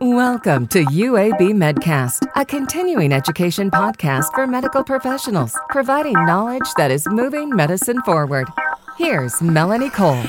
Welcome to UAB Medcast, a continuing education podcast for medical professionals, providing knowledge that is moving medicine forward. Here's Melanie Cole.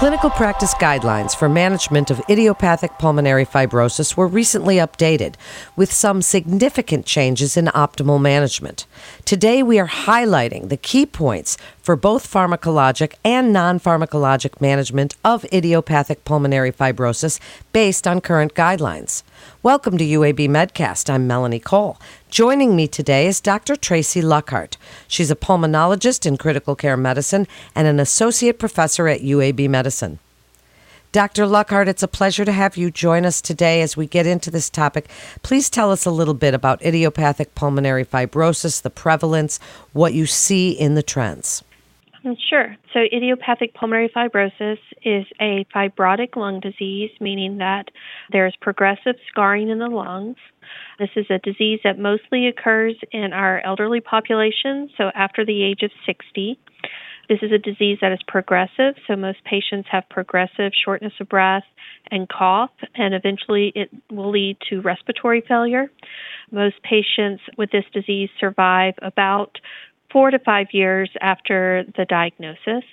Clinical practice guidelines for management of idiopathic pulmonary fibrosis were recently updated with some significant changes in optimal management. Today, we are highlighting the key points for both pharmacologic and non pharmacologic management of idiopathic pulmonary fibrosis based on current guidelines. Welcome to UAB Medcast. I'm Melanie Cole. Joining me today is Dr. Tracy Luckhardt. She's a pulmonologist in critical care medicine and an associate professor at UAB Medicine. Dr. Luckhardt, it's a pleasure to have you join us today as we get into this topic. Please tell us a little bit about idiopathic pulmonary fibrosis, the prevalence, what you see in the trends. Mm, sure. So, idiopathic pulmonary fibrosis is a fibrotic lung disease, meaning that there's progressive scarring in the lungs. This is a disease that mostly occurs in our elderly population, so after the age of 60. This is a disease that is progressive, so most patients have progressive shortness of breath and cough, and eventually it will lead to respiratory failure. Most patients with this disease survive about four to five years after the diagnosis.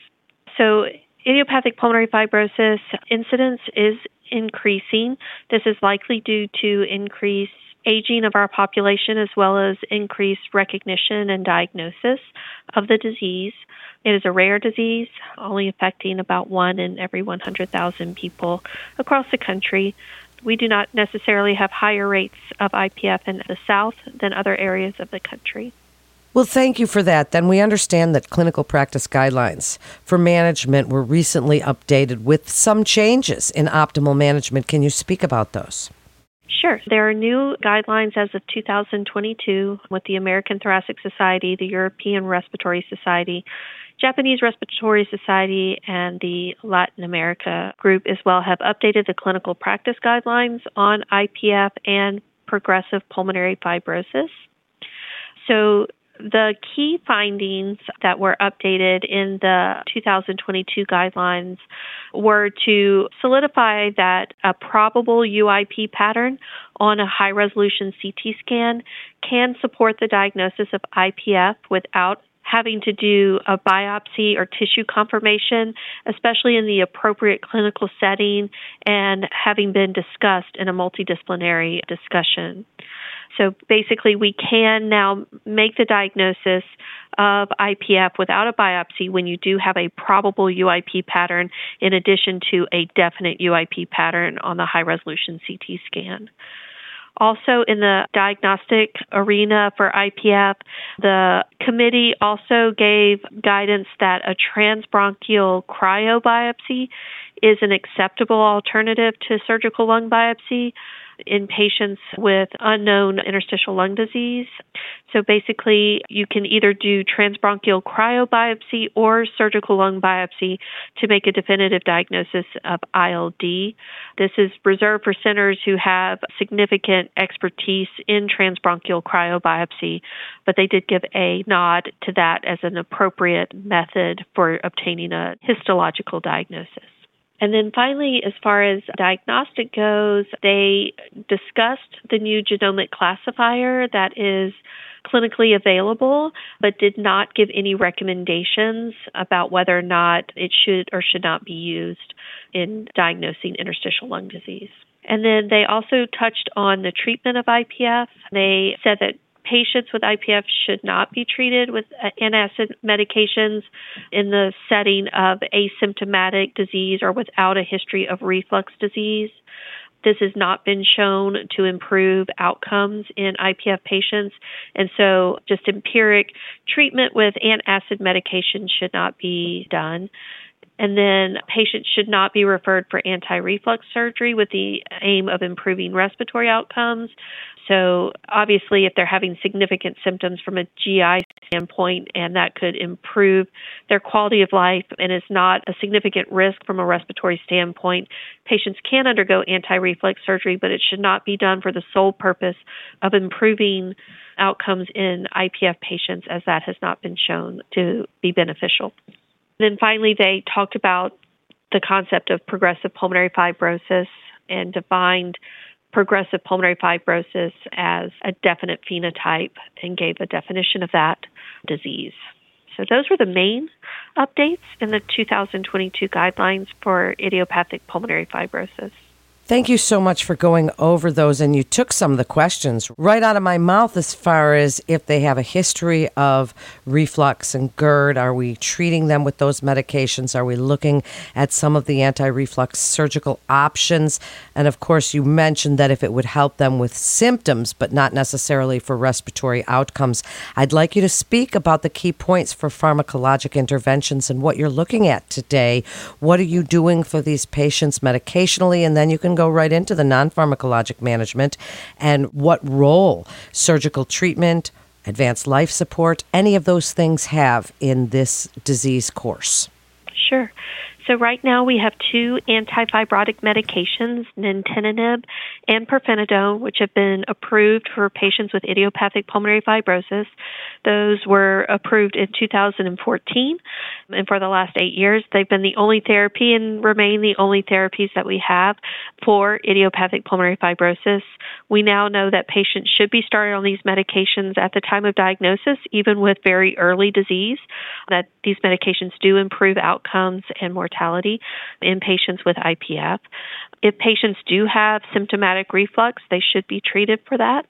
So, idiopathic pulmonary fibrosis incidence is increasing. This is likely due to increased aging of our population as well as increased recognition and diagnosis of the disease. It is a rare disease, only affecting about one in every 100,000 people across the country. We do not necessarily have higher rates of IPF in the South than other areas of the country. Well, thank you for that. Then we understand that clinical practice guidelines for management were recently updated with some changes in optimal management. Can you speak about those? Sure. There are new guidelines as of 2022 with the American Thoracic Society, the European Respiratory Society, Japanese Respiratory Society, and the Latin America group as well have updated the clinical practice guidelines on IPF and progressive pulmonary fibrosis. So the key findings that were updated in the 2022 guidelines were to solidify that a probable UIP pattern on a high resolution CT scan can support the diagnosis of IPF without having to do a biopsy or tissue confirmation, especially in the appropriate clinical setting and having been discussed in a multidisciplinary discussion. So basically, we can now make the diagnosis of IPF without a biopsy when you do have a probable UIP pattern, in addition to a definite UIP pattern on the high resolution CT scan. Also, in the diagnostic arena for IPF, the committee also gave guidance that a transbronchial cryobiopsy is an acceptable alternative to surgical lung biopsy in patients with unknown interstitial lung disease. So basically, you can either do transbronchial cryobiopsy or surgical lung biopsy to make a definitive diagnosis of ILD. This is reserved for centers who have significant expertise in transbronchial cryobiopsy, but they did give a nod to that as an appropriate method for obtaining a histological diagnosis. And then finally, as far as diagnostic goes, they discussed the new genomic classifier that is clinically available, but did not give any recommendations about whether or not it should or should not be used in diagnosing interstitial lung disease. And then they also touched on the treatment of IPF. They said that patients with IPF should not be treated with uh, antacid medications in the setting of asymptomatic disease or without a history of reflux disease. This has not been shown to improve outcomes in IPF patients, and so just empiric treatment with antacid medication should not be done. And then patients should not be referred for anti reflux surgery with the aim of improving respiratory outcomes. So, obviously, if they're having significant symptoms from a GI standpoint and that could improve their quality of life and is not a significant risk from a respiratory standpoint, patients can undergo anti reflux surgery, but it should not be done for the sole purpose of improving outcomes in IPF patients, as that has not been shown to be beneficial. Then finally, they talked about the concept of progressive pulmonary fibrosis and defined progressive pulmonary fibrosis as a definite phenotype and gave a definition of that disease. So, those were the main updates in the 2022 guidelines for idiopathic pulmonary fibrosis. Thank you so much for going over those. And you took some of the questions right out of my mouth as far as if they have a history of reflux and GERD. Are we treating them with those medications? Are we looking at some of the anti reflux surgical options? And of course, you mentioned that if it would help them with symptoms, but not necessarily for respiratory outcomes. I'd like you to speak about the key points for pharmacologic interventions and what you're looking at today. What are you doing for these patients medicationally? And then you can go right into the non pharmacologic management and what role surgical treatment, advanced life support, any of those things have in this disease course. Sure. So right now we have two antifibrotic medications, nintedanib and pirfenidone, which have been approved for patients with idiopathic pulmonary fibrosis. Those were approved in 2014, and for the last eight years, they've been the only therapy and remain the only therapies that we have for idiopathic pulmonary fibrosis. We now know that patients should be started on these medications at the time of diagnosis, even with very early disease, that these medications do improve outcomes and mortality mortality in patients with IPF. If patients do have symptomatic reflux, they should be treated for that.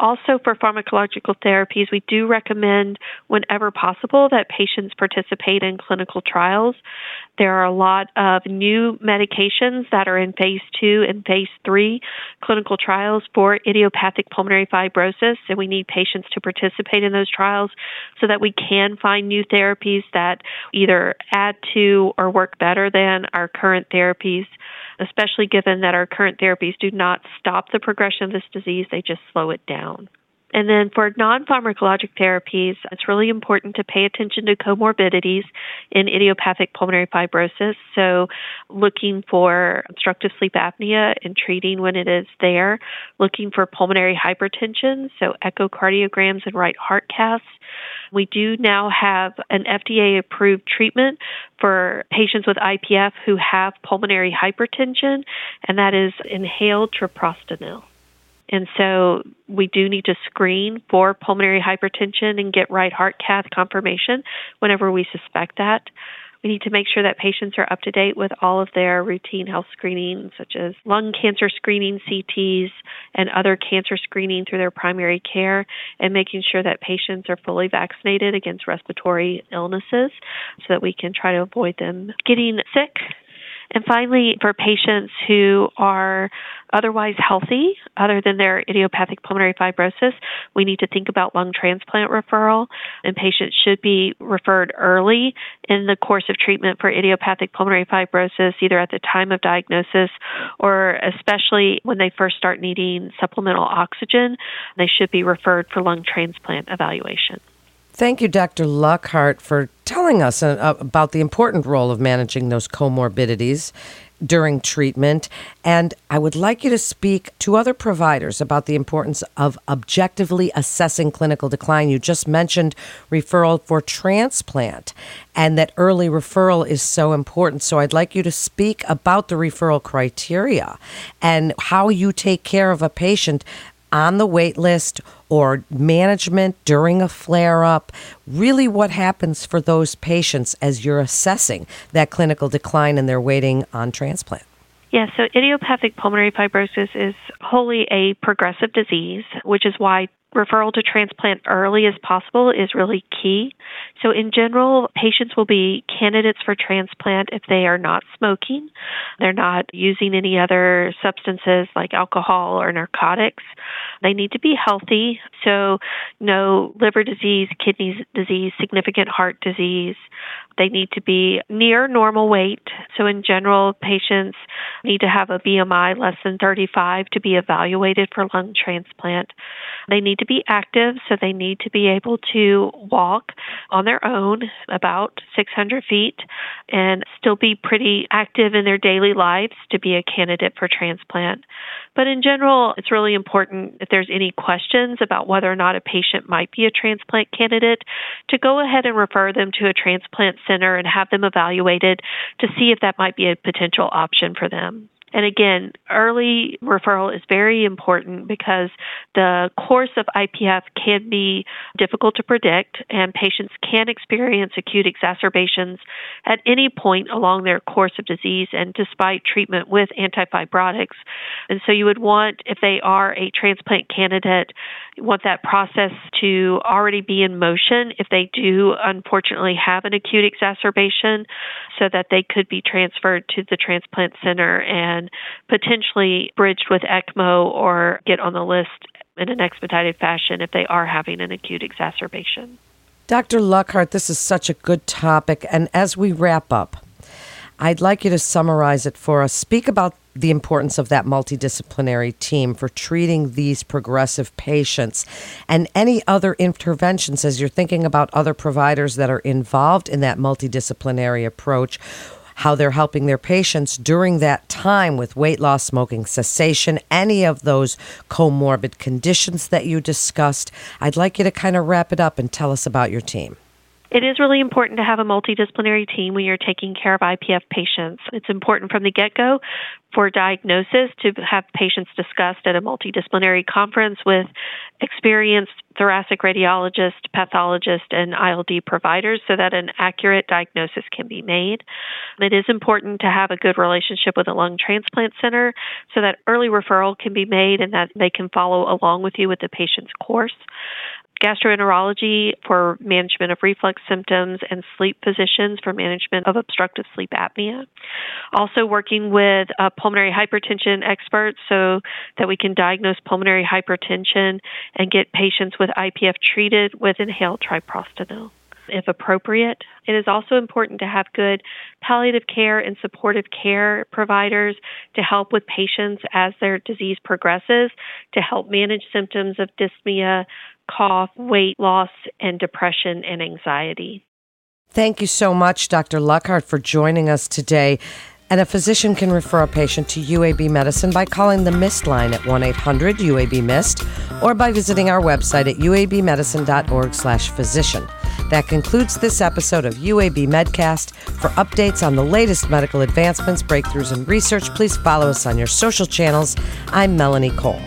Also, for pharmacological therapies, we do recommend, whenever possible, that patients participate in clinical trials. There are a lot of new medications that are in phase two and phase three clinical trials for idiopathic pulmonary fibrosis, and we need patients to participate in those trials so that we can find new therapies that either add to or work better than our current therapies especially given that our current therapies do not stop the progression of this disease, they just slow it down. And then for non pharmacologic therapies, it's really important to pay attention to comorbidities in idiopathic pulmonary fibrosis. So, looking for obstructive sleep apnea and treating when it is there, looking for pulmonary hypertension, so echocardiograms and right heart caths. We do now have an FDA approved treatment for patients with IPF who have pulmonary hypertension, and that is inhaled treprostinil. And so we do need to screen for pulmonary hypertension and get right heart cath confirmation whenever we suspect that. We need to make sure that patients are up to date with all of their routine health screening, such as lung cancer screening, CTs, and other cancer screening through their primary care, and making sure that patients are fully vaccinated against respiratory illnesses so that we can try to avoid them getting sick and finally, for patients who are otherwise healthy, other than their idiopathic pulmonary fibrosis, we need to think about lung transplant referral. And patients should be referred early in the course of treatment for idiopathic pulmonary fibrosis, either at the time of diagnosis or especially when they first start needing supplemental oxygen. They should be referred for lung transplant evaluation. Thank you, Dr. Luckhardt, for telling us uh, uh, about the important role of managing those comorbidities during treatment. And I would like you to speak to other providers about the importance of objectively assessing clinical decline. You just mentioned referral for transplant and that early referral is so important. So I'd like you to speak about the referral criteria and how you take care of a patient on the wait list or management during a flare up, really what happens for those patients as you're assessing that clinical decline and they're waiting on transplant. Yeah, so idiopathic pulmonary fibrosis is wholly a progressive disease, which is why referral to transplant early as possible is really key. So, in general, patients will be candidates for transplant if they are not smoking, they're not using any other substances like alcohol or narcotics. They need to be healthy, so no liver disease, kidney disease, significant heart disease. They need to be near normal weight. So, in general, patients need to have a BMI less than 35 to be evaluated for lung transplant. They need to be active, so they need to be able to walk on their own about 600 feet and still be pretty active in their daily lives to be a candidate for transplant. But in general, it's really important if there's any questions about whether or not a patient might be a transplant candidate to go ahead and refer them to a transplant center and have them evaluated to see if that might be a potential option for them. And again, early referral is very important because the course of IPF can be difficult to predict, and patients can experience acute exacerbations at any point along their course of disease and despite treatment with antifibrotics. And so you would want, if they are a transplant candidate, you want that process to already be in motion if they do unfortunately have an acute exacerbation so that they could be transferred to the transplant center and potentially bridged with ECMO or get on the list in an expedited fashion if they are having an acute exacerbation. Dr. Luckhardt, this is such a good topic. And as we wrap up, I'd like you to summarize it for us. Speak about the importance of that multidisciplinary team for treating these progressive patients and any other interventions as you're thinking about other providers that are involved in that multidisciplinary approach how they're helping their patients during that time with weight loss, smoking cessation, any of those comorbid conditions that you discussed. I'd like you to kind of wrap it up and tell us about your team. It is really important to have a multidisciplinary team when you're taking care of IPF patients. It's important from the get go for diagnosis to have patients discussed at a multidisciplinary conference with experienced thoracic radiologist, pathologist, and ILD providers so that an accurate diagnosis can be made. It is important to have a good relationship with a lung transplant center so that early referral can be made and that they can follow along with you with the patient's course gastroenterology for management of reflux symptoms, and sleep physicians for management of obstructive sleep apnea. Also, working with uh, pulmonary hypertension experts so that we can diagnose pulmonary hypertension and get patients with IPF treated with inhaled treprostinil if appropriate. It is also important to have good palliative care and supportive care providers to help with patients as their disease progresses, to help manage symptoms of dyspnea, cough, weight loss, and depression and anxiety. Thank you so much, Dr. Luckhardt, for joining us today. And a physician can refer a patient to UAB Medicine by calling the MIST line at 1-800 UAB MIST or by visiting our website at uabmedicine.org slash physician. That concludes this episode of UAB Medcast. For updates on the latest medical advancements, breakthroughs, and research, please follow us on your social channels. I'm Melanie Cole.